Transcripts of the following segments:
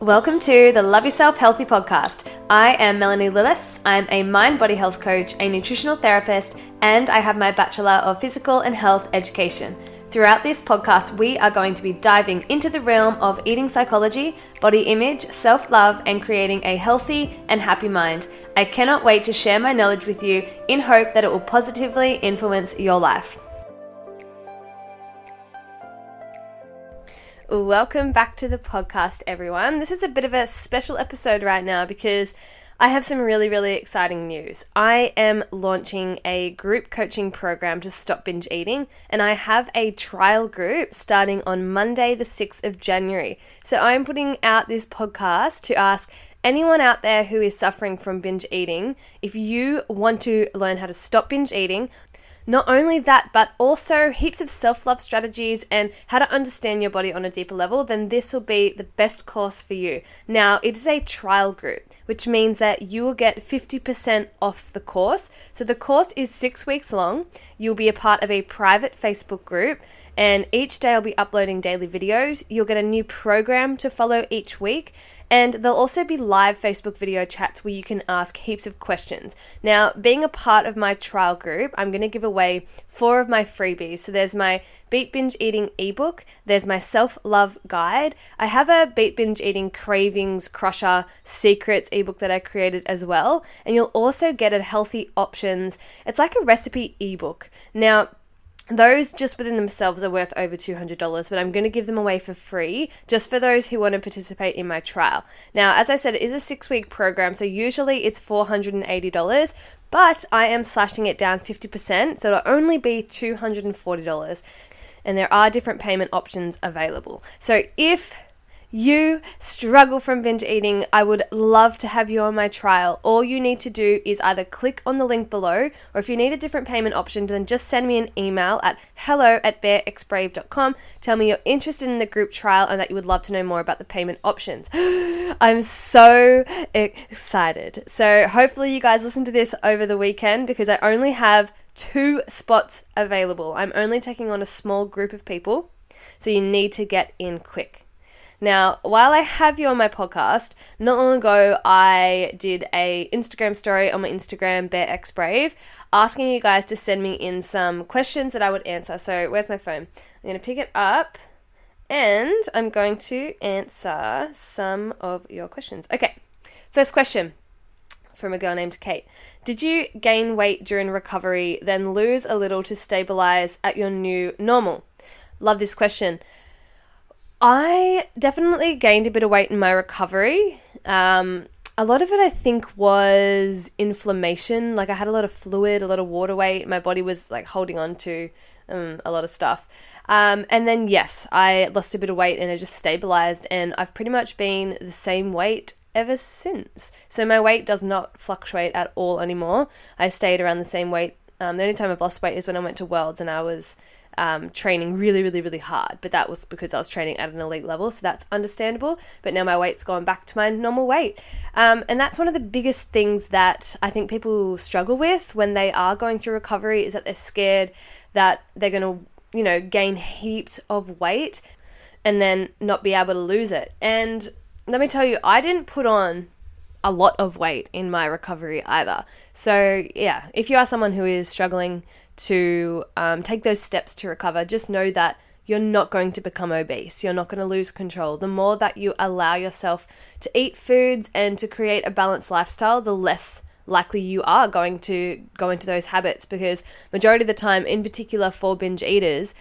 Welcome to the Love Yourself Healthy podcast. I am Melanie Lillis. I'm a mind body health coach, a nutritional therapist, and I have my Bachelor of Physical and Health Education. Throughout this podcast, we are going to be diving into the realm of eating psychology, body image, self love, and creating a healthy and happy mind. I cannot wait to share my knowledge with you in hope that it will positively influence your life. Welcome back to the podcast, everyone. This is a bit of a special episode right now because I have some really, really exciting news. I am launching a group coaching program to stop binge eating, and I have a trial group starting on Monday, the 6th of January. So I'm putting out this podcast to ask anyone out there who is suffering from binge eating if you want to learn how to stop binge eating not only that, but also heaps of self love strategies and how to understand your body on a deeper level, then this will be the best course for you. Now, it is a trial group, which means that you will get 50% off the course. So the course is six weeks long. You'll be a part of a private Facebook group and each day I'll be uploading daily videos. You'll get a new program to follow each week, and there'll also be live Facebook video chats where you can ask heaps of questions. Now, being a part of my trial group, I'm going to give away four of my freebies. So there's my Beat Binge Eating ebook, there's my self love guide. I have a Beat Binge Eating Cravings Crusher Secrets ebook that I created as well, and you'll also get a healthy options. It's like a recipe ebook. Now, those just within themselves are worth over $200, but I'm going to give them away for free just for those who want to participate in my trial. Now, as I said, it is a six week program, so usually it's $480, but I am slashing it down 50%, so it'll only be $240. And there are different payment options available. So if you struggle from binge eating, I would love to have you on my trial. All you need to do is either click on the link below, or if you need a different payment option, then just send me an email at hello at bearxbrave.com. Tell me you're interested in the group trial and that you would love to know more about the payment options. I'm so excited. So, hopefully, you guys listen to this over the weekend because I only have two spots available. I'm only taking on a small group of people, so you need to get in quick. Now, while I have you on my podcast, not long ago I did a Instagram story on my Instagram, BearXBrave, asking you guys to send me in some questions that I would answer. So, where's my phone? I'm going to pick it up and I'm going to answer some of your questions. Okay, first question from a girl named Kate. Did you gain weight during recovery, then lose a little to stabilize at your new normal? Love this question. I definitely gained a bit of weight in my recovery. Um, a lot of it, I think, was inflammation. Like I had a lot of fluid, a lot of water weight. My body was like holding on to um, a lot of stuff. Um, and then, yes, I lost a bit of weight and I just stabilized. And I've pretty much been the same weight ever since. So my weight does not fluctuate at all anymore. I stayed around the same weight. Um, the only time I've lost weight is when I went to Worlds and I was um, training really, really, really hard. But that was because I was training at an elite level, so that's understandable. But now my weight's gone back to my normal weight. Um, and that's one of the biggest things that I think people struggle with when they are going through recovery is that they're scared that they're going to, you know, gain heaps of weight and then not be able to lose it. And let me tell you, I didn't put on a lot of weight in my recovery either. So, yeah, if you are someone who is struggling to um, take those steps to recover, just know that you're not going to become obese. You're not going to lose control. The more that you allow yourself to eat foods and to create a balanced lifestyle, the less likely you are going to go into those habits because majority of the time in particular for binge eaters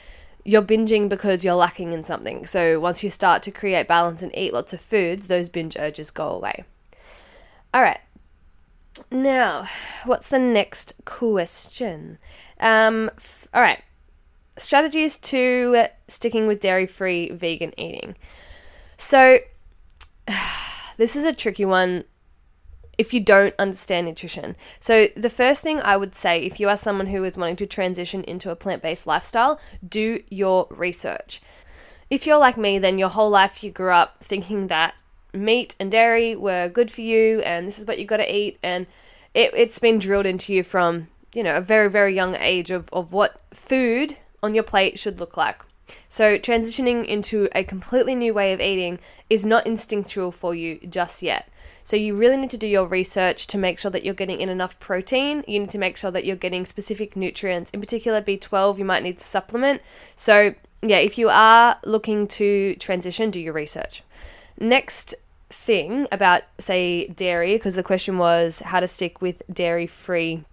you're binging because you're lacking in something. So once you start to create balance and eat lots of foods those binge urges go away. All right. Now what's the next question um, f- all right. Strategies to sticking with dairy free vegan eating. So, this is a tricky one if you don't understand nutrition. So, the first thing I would say if you are someone who is wanting to transition into a plant based lifestyle, do your research. If you're like me, then your whole life you grew up thinking that meat and dairy were good for you and this is what you got to eat, and it, it's been drilled into you from you know, a very, very young age of, of what food on your plate should look like. So, transitioning into a completely new way of eating is not instinctual for you just yet. So, you really need to do your research to make sure that you're getting in enough protein. You need to make sure that you're getting specific nutrients, in particular B12, you might need to supplement. So, yeah, if you are looking to transition, do your research. Next thing about, say, dairy, because the question was how to stick with dairy free,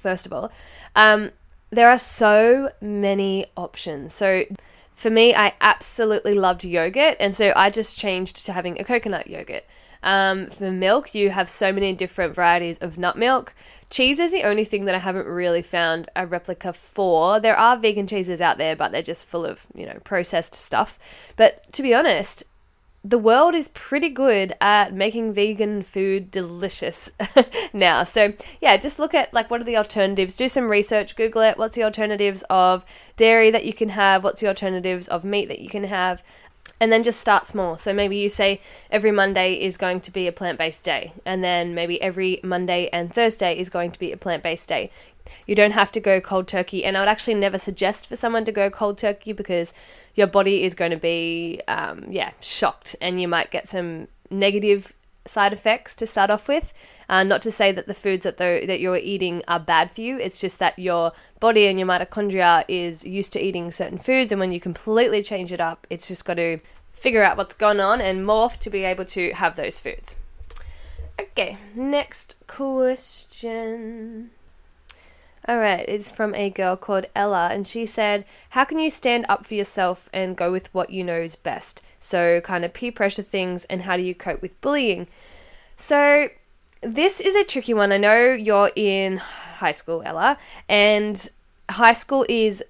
first of all. Um, there are so many options. So, for me, I absolutely loved yogurt, and so I just changed to having a coconut yogurt. Um, for milk, you have so many different varieties of nut milk. Cheese is the only thing that I haven't really found a replica for. There are vegan cheeses out there, but they're just full of, you know, processed stuff. But to be honest, the world is pretty good at making vegan food delicious now. So, yeah, just look at like what are the alternatives, do some research, Google it. What's the alternatives of dairy that you can have? What's the alternatives of meat that you can have? And then just start small. So maybe you say every Monday is going to be a plant based day, and then maybe every Monday and Thursday is going to be a plant based day. You don't have to go cold turkey, and I would actually never suggest for someone to go cold turkey because your body is going to be, um, yeah, shocked, and you might get some negative side effects to start off with. Uh, not to say that the foods that the, that you're eating are bad for you. It's just that your body and your mitochondria is used to eating certain foods, and when you completely change it up, it's just got to figure out what's going on and morph to be able to have those foods. Okay, next question. All right, it's from a girl called Ella, and she said, How can you stand up for yourself and go with what you know is best? So, kind of peer pressure things, and how do you cope with bullying? So, this is a tricky one. I know you're in high school, Ella, and high school is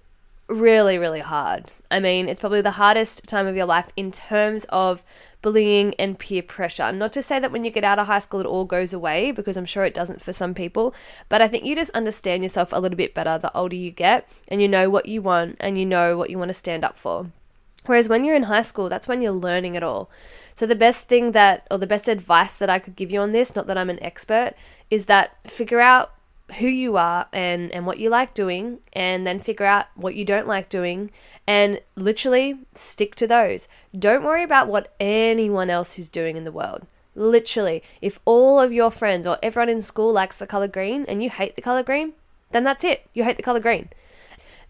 really, really hard. I mean, it's probably the hardest time of your life in terms of bullying and peer pressure. Not to say that when you get out of high school it all goes away, because I'm sure it doesn't for some people, but I think you just understand yourself a little bit better the older you get and you know what you want and you know what you want to stand up for. Whereas when you're in high school, that's when you're learning it all. So, the best thing that, or the best advice that I could give you on this, not that I'm an expert, is that figure out who you are and, and what you like doing, and then figure out what you don't like doing, and literally stick to those. Don't worry about what anyone else is doing in the world. Literally, if all of your friends or everyone in school likes the color green and you hate the color green, then that's it. You hate the color green.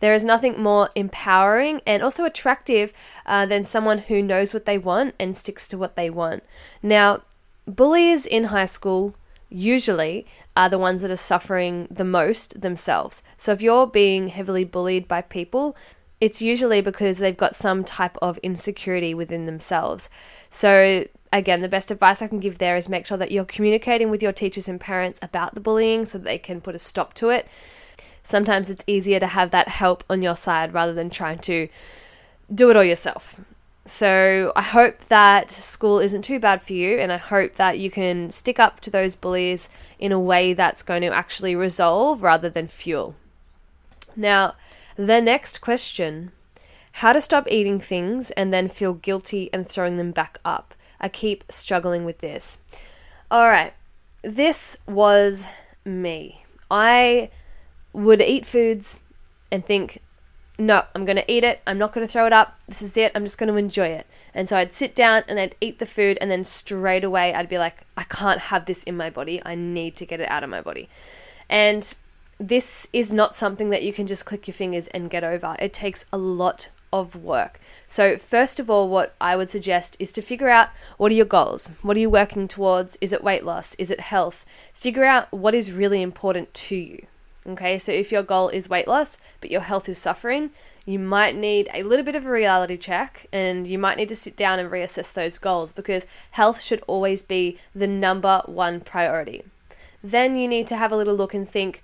There is nothing more empowering and also attractive uh, than someone who knows what they want and sticks to what they want. Now, bullies in high school usually are the ones that are suffering the most themselves. So if you're being heavily bullied by people, it's usually because they've got some type of insecurity within themselves. So again, the best advice I can give there is make sure that you're communicating with your teachers and parents about the bullying so that they can put a stop to it. Sometimes it's easier to have that help on your side rather than trying to do it all yourself. So I hope that school isn't too bad for you, and I hope that you can stick up to those bullies in a way that's going to actually resolve rather than fuel. Now, the next question how to stop eating things and then feel guilty and throwing them back up. I keep struggling with this. All right, this was me. I would eat foods and think no, I'm going to eat it. I'm not going to throw it up. This is it. I'm just going to enjoy it. And so I'd sit down and I'd eat the food, and then straight away I'd be like, I can't have this in my body. I need to get it out of my body. And this is not something that you can just click your fingers and get over. It takes a lot of work. So, first of all, what I would suggest is to figure out what are your goals? What are you working towards? Is it weight loss? Is it health? Figure out what is really important to you. Okay, so if your goal is weight loss, but your health is suffering, you might need a little bit of a reality check and you might need to sit down and reassess those goals because health should always be the number one priority. Then you need to have a little look and think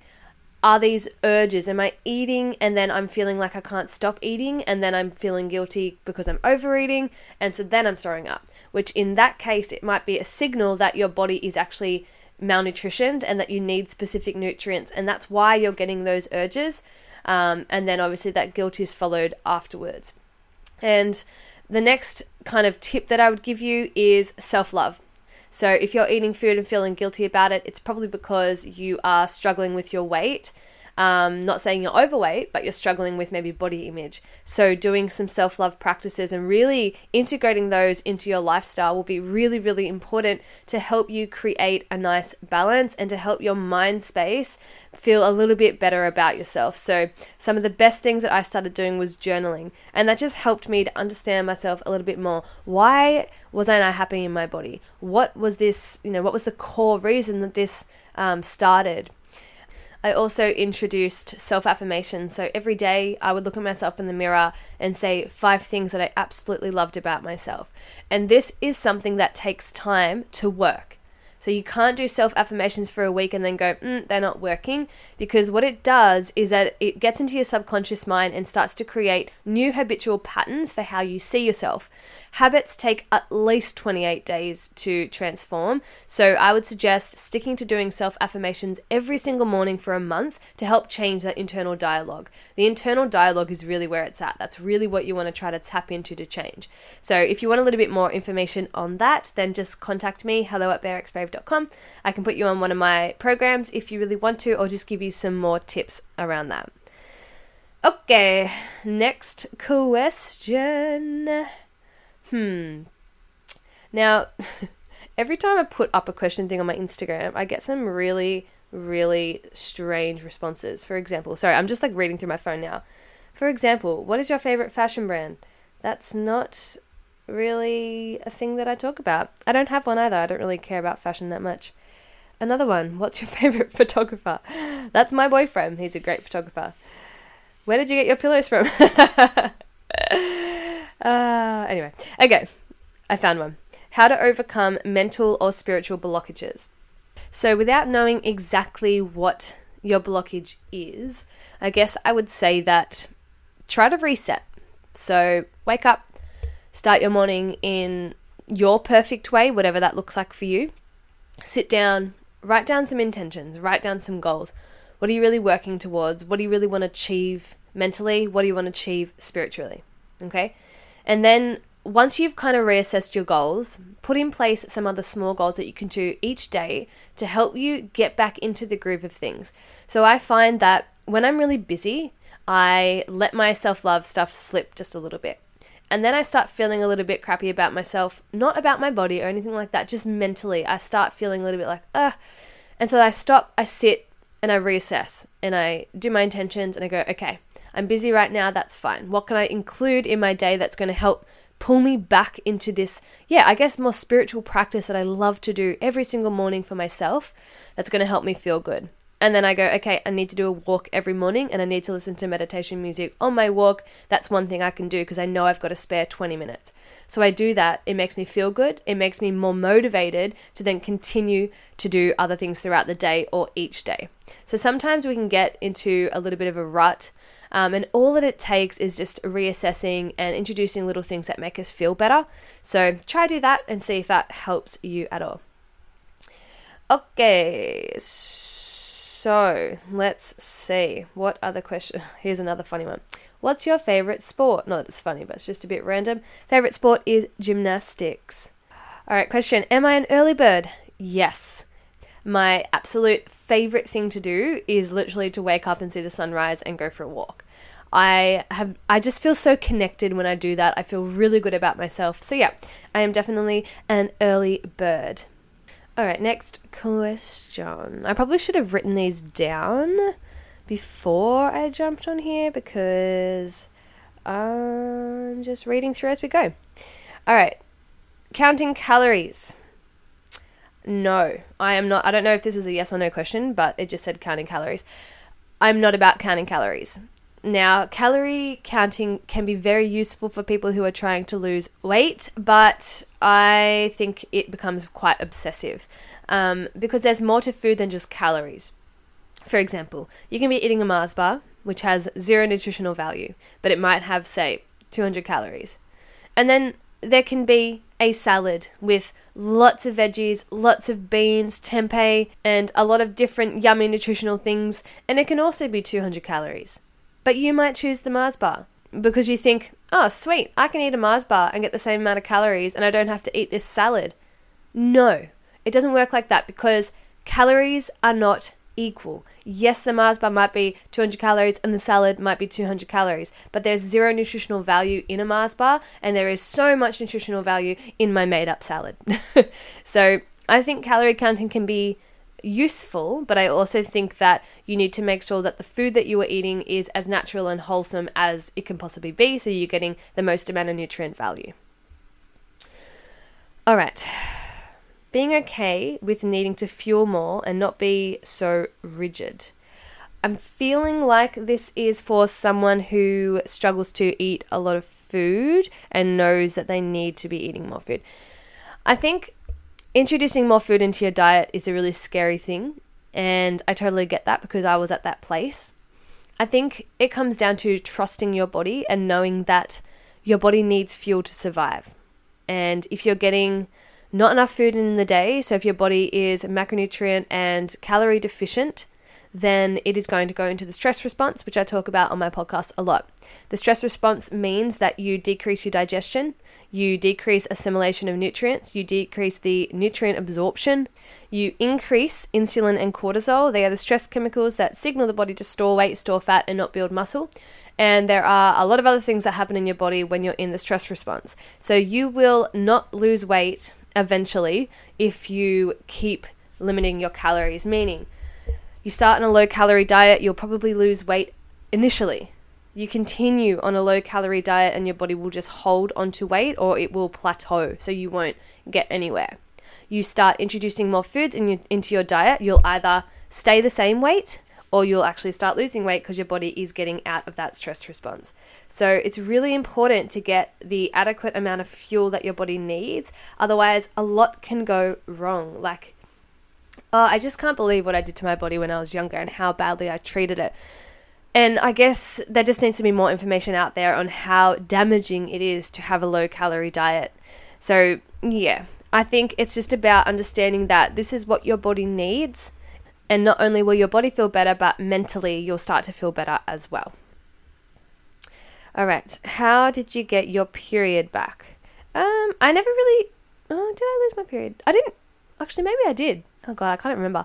are these urges? Am I eating and then I'm feeling like I can't stop eating and then I'm feeling guilty because I'm overeating and so then I'm throwing up? Which in that case, it might be a signal that your body is actually malnutritioned and that you need specific nutrients, and that's why you're getting those urges. Um, and then obviously that guilt is followed afterwards. And the next kind of tip that I would give you is self love. So if you're eating food and feeling guilty about it, it's probably because you are struggling with your weight. Um, not saying you're overweight, but you're struggling with maybe body image. So, doing some self love practices and really integrating those into your lifestyle will be really, really important to help you create a nice balance and to help your mind space feel a little bit better about yourself. So, some of the best things that I started doing was journaling, and that just helped me to understand myself a little bit more. Why was I not happy in my body? What was this, you know, what was the core reason that this um, started? I also introduced self affirmation. So every day I would look at myself in the mirror and say five things that I absolutely loved about myself. And this is something that takes time to work. So you can't do self affirmations for a week and then go, mm, they're not working, because what it does is that it gets into your subconscious mind and starts to create new habitual patterns for how you see yourself. Habits take at least 28 days to transform. So I would suggest sticking to doing self affirmations every single morning for a month to help change that internal dialogue. The internal dialogue is really where it's at. That's really what you want to try to tap into to change. So if you want a little bit more information on that, then just contact me, hello at I can put you on one of my programs if you really want to, or just give you some more tips around that. Okay, next question. Hmm. Now, every time I put up a question thing on my Instagram, I get some really, really strange responses. For example, sorry, I'm just like reading through my phone now. For example, what is your favorite fashion brand? That's not really a thing that I talk about. I don't have one either. I don't really care about fashion that much. Another one, what's your favorite photographer? That's my boyfriend. He's a great photographer. Where did you get your pillows from? Uh, anyway, okay, I found one. How to overcome mental or spiritual blockages. So, without knowing exactly what your blockage is, I guess I would say that try to reset. So, wake up, start your morning in your perfect way, whatever that looks like for you. Sit down, write down some intentions, write down some goals. What are you really working towards? What do you really want to achieve mentally? What do you want to achieve spiritually? Okay? And then once you've kind of reassessed your goals, put in place some other small goals that you can do each day to help you get back into the groove of things. So I find that when I'm really busy, I let my self love stuff slip just a little bit. And then I start feeling a little bit crappy about myself, not about my body or anything like that, just mentally. I start feeling a little bit like, ugh. And so I stop, I sit, and I reassess and I do my intentions and I go, okay, I'm busy right now, that's fine. What can I include in my day that's going to help pull me back into this, yeah, I guess more spiritual practice that I love to do every single morning for myself that's going to help me feel good. And then I go, okay, I need to do a walk every morning and I need to listen to meditation music on my walk. That's one thing I can do because I know I've got a spare 20 minutes. So I do that. It makes me feel good. It makes me more motivated to then continue to do other things throughout the day or each day. So sometimes we can get into a little bit of a rut. Um, and all that it takes is just reassessing and introducing little things that make us feel better. So try do that and see if that helps you at all. Okay. So so let's see. What other question? Here's another funny one. What's your favorite sport? Not that it's funny, but it's just a bit random. Favorite sport is gymnastics. All right, question. Am I an early bird? Yes. My absolute favorite thing to do is literally to wake up and see the sunrise and go for a walk. I have I just feel so connected when I do that. I feel really good about myself. So yeah, I am definitely an early bird. All right, next question. I probably should have written these down before I jumped on here because I'm just reading through as we go. All right, counting calories. No, I am not. I don't know if this was a yes or no question, but it just said counting calories. I'm not about counting calories. Now, calorie counting can be very useful for people who are trying to lose weight, but I think it becomes quite obsessive um, because there's more to food than just calories. For example, you can be eating a Mars bar, which has zero nutritional value, but it might have, say, 200 calories. And then there can be a salad with lots of veggies, lots of beans, tempeh, and a lot of different yummy nutritional things, and it can also be 200 calories. But you might choose the Mars bar because you think, oh, sweet, I can eat a Mars bar and get the same amount of calories and I don't have to eat this salad. No, it doesn't work like that because calories are not equal. Yes, the Mars bar might be 200 calories and the salad might be 200 calories, but there's zero nutritional value in a Mars bar, and there is so much nutritional value in my made up salad. so I think calorie counting can be useful, but I also think that you need to make sure that the food that you are eating is as natural and wholesome as it can possibly be, so you're getting the most amount of nutrient value. All right. Being okay with needing to fuel more and not be so rigid. I'm feeling like this is for someone who struggles to eat a lot of food and knows that they need to be eating more food. I think introducing more food into your diet is a really scary thing, and I totally get that because I was at that place. I think it comes down to trusting your body and knowing that your body needs fuel to survive. And if you're getting not enough food in the day, so if your body is macronutrient and calorie deficient, then it is going to go into the stress response, which I talk about on my podcast a lot. The stress response means that you decrease your digestion, you decrease assimilation of nutrients, you decrease the nutrient absorption, you increase insulin and cortisol. They are the stress chemicals that signal the body to store weight, store fat, and not build muscle. And there are a lot of other things that happen in your body when you're in the stress response. So you will not lose weight eventually if you keep limiting your calories, meaning you start on a low calorie diet, you'll probably lose weight initially. You continue on a low calorie diet and your body will just hold onto weight or it will plateau, so you won't get anywhere. You start introducing more foods in your, into your diet, you'll either stay the same weight or you'll actually start losing weight because your body is getting out of that stress response. So it's really important to get the adequate amount of fuel that your body needs. Otherwise, a lot can go wrong. Like oh, I just can't believe what I did to my body when I was younger and how badly I treated it. And I guess there just needs to be more information out there on how damaging it is to have a low calorie diet. So, yeah, I think it's just about understanding that this is what your body needs. And not only will your body feel better, but mentally you'll start to feel better as well. All right, how did you get your period back? Um, I never really. Oh, did I lose my period? I didn't. Actually, maybe I did oh god, I can't remember.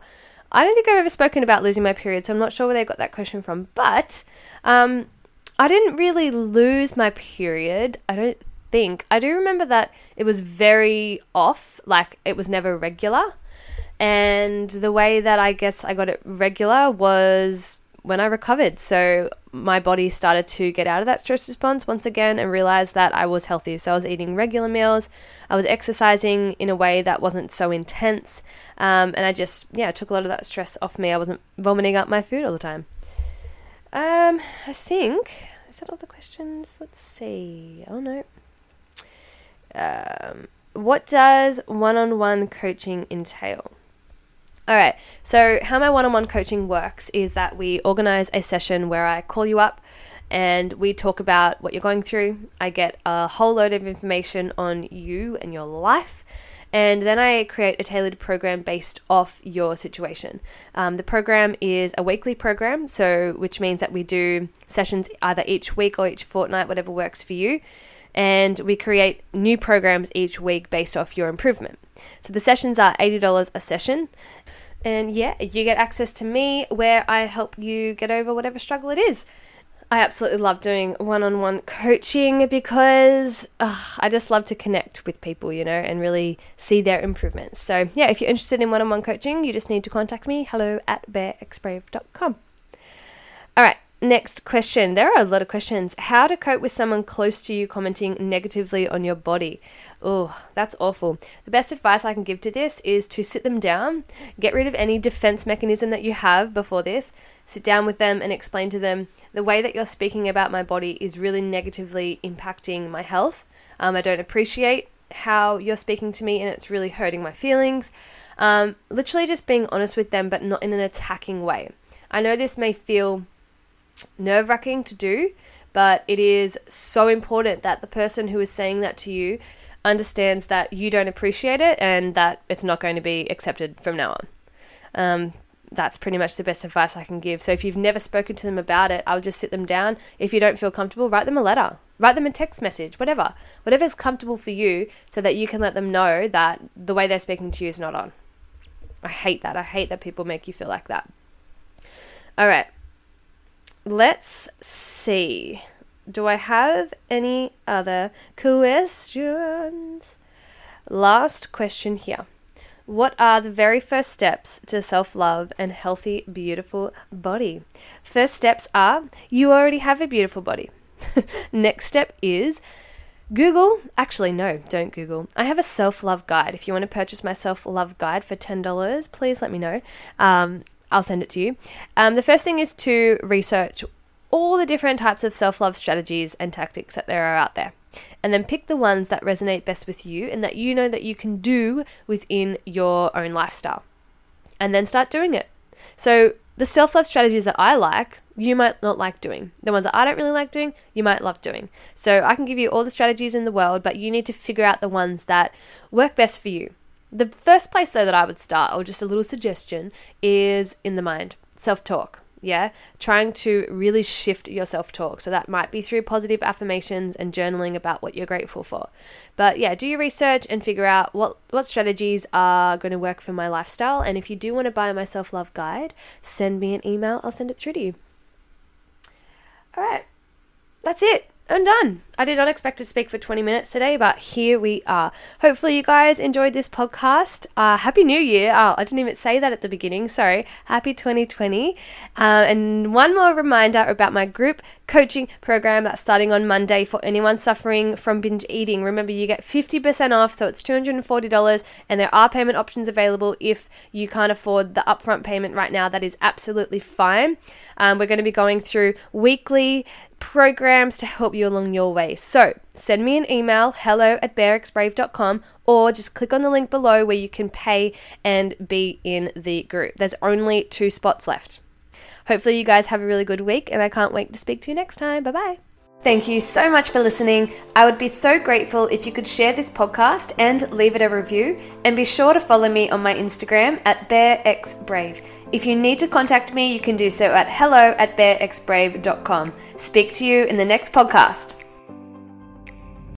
I don't think I've ever spoken about losing my period, so I'm not sure where they got that question from. But um, I didn't really lose my period. I don't think. I do remember that it was very off, like it was never regular. And the way that I guess I got it regular was when I recovered. So my body started to get out of that stress response once again and realized that I was healthy. So I was eating regular meals, I was exercising in a way that wasn't so intense, um, and I just, yeah, took a lot of that stress off me. I wasn't vomiting up my food all the time. Um, I think, is that all the questions? Let's see. Oh no. Um, what does one on one coaching entail? All right. So, how my one on one coaching works is that we organize a session where I call you up and we talk about what you're going through. I get a whole load of information on you and your life. And then I create a tailored program based off your situation. Um, the program is a weekly program, so which means that we do sessions either each week or each fortnight, whatever works for you and we create new programs each week based off your improvement. So the sessions are $80 a session. And yeah, you get access to me where I help you get over whatever struggle it is. I absolutely love doing one on one coaching because I just love to connect with people, you know, and really see their improvements. So, yeah, if you're interested in one on one coaching, you just need to contact me hello at bearxbrave.com. All right, Next question. There are a lot of questions. How to cope with someone close to you commenting negatively on your body. Oh, that's awful. The best advice I can give to this is to sit them down, get rid of any defense mechanism that you have before this, sit down with them and explain to them the way that you're speaking about my body is really negatively impacting my health. Um, I don't appreciate how you're speaking to me and it's really hurting my feelings. Um, literally just being honest with them, but not in an attacking way. I know this may feel nerve wracking to do, but it is so important that the person who is saying that to you understands that you don't appreciate it and that it's not going to be accepted from now on. Um, that's pretty much the best advice I can give. So if you've never spoken to them about it, I'll just sit them down. If you don't feel comfortable, write them a letter, write them a text message, whatever. Whatever's comfortable for you so that you can let them know that the way they're speaking to you is not on. I hate that. I hate that people make you feel like that. All right. Let's see. Do I have any other questions? Last question here. What are the very first steps to self love and healthy, beautiful body? First steps are you already have a beautiful body. Next step is Google. Actually, no, don't Google. I have a self love guide. If you want to purchase my self love guide for $10, please let me know. Um, I'll send it to you. Um, the first thing is to research all the different types of self love strategies and tactics that there are out there. And then pick the ones that resonate best with you and that you know that you can do within your own lifestyle. And then start doing it. So, the self love strategies that I like, you might not like doing. The ones that I don't really like doing, you might love doing. So, I can give you all the strategies in the world, but you need to figure out the ones that work best for you. The first place, though, that I would start, or just a little suggestion, is in the mind self talk yeah? Trying to really shift your self-talk. So that might be through positive affirmations and journaling about what you're grateful for. But yeah do your research and figure out what what strategies are going to work for my lifestyle. And if you do want to buy my self-love guide send me an email i'll send it through to you. All right. That's it I'm done. I did not expect to speak for 20 minutes today, but here we are. Hopefully, you guys enjoyed this podcast. Uh, Happy New Year. Oh, I didn't even say that at the beginning. Sorry. Happy 2020. Uh, and one more reminder about my group coaching program that's starting on Monday for anyone suffering from binge eating. Remember, you get 50% off, so it's $240, and there are payment options available if you can't afford the upfront payment right now. That is absolutely fine. Um, we're going to be going through weekly programs to help you along your way. So send me an email, hello at bearxbrave.com, or just click on the link below where you can pay and be in the group. There's only two spots left. Hopefully, you guys have a really good week, and I can't wait to speak to you next time. Bye bye. Thank you so much for listening. I would be so grateful if you could share this podcast and leave it a review. And be sure to follow me on my Instagram at bearxbrave. If you need to contact me, you can do so at hello at bearxbrave.com. Speak to you in the next podcast.